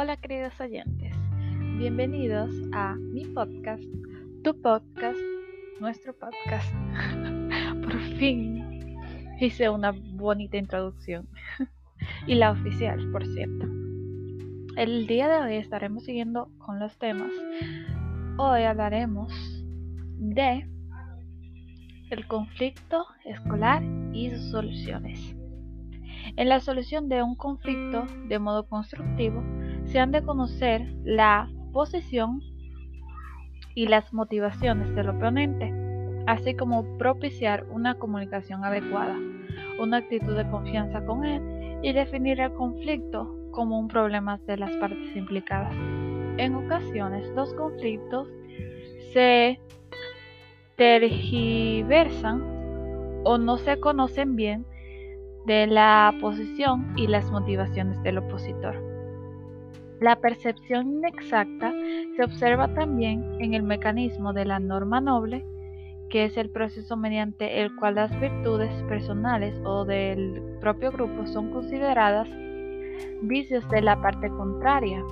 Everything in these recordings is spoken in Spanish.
Hola queridos oyentes, bienvenidos a mi podcast, tu podcast, nuestro podcast. Por fin hice una bonita introducción y la oficial, por cierto. El día de hoy estaremos siguiendo con los temas. Hoy hablaremos de el conflicto escolar y sus soluciones. En la solución de un conflicto de modo constructivo, se han de conocer la posición y las motivaciones del oponente, así como propiciar una comunicación adecuada, una actitud de confianza con él y definir el conflicto como un problema de las partes implicadas. En ocasiones, los conflictos se tergiversan o no se conocen bien de la posición y las motivaciones del opositor. La percepción inexacta se observa también en el mecanismo de la norma noble, que es el proceso mediante el cual las virtudes personales o del propio grupo son consideradas vicios de la parte contraria.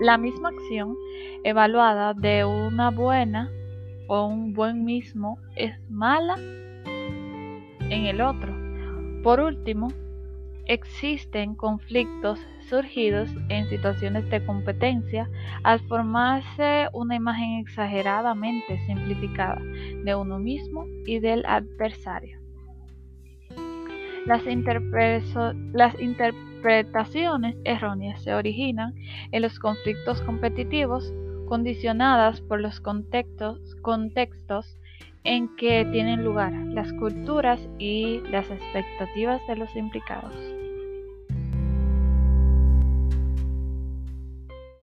la misma acción evaluada de una buena o un buen mismo es mala en el otro. Por último, existen conflictos surgidos en situaciones de competencia al formarse una imagen exageradamente simplificada de uno mismo y del adversario. Las, interpretaciones erróneas se originan en los conflictos competitivos condicionadas por los contextos en que tienen lugar las culturas y las expectativas de los implicados.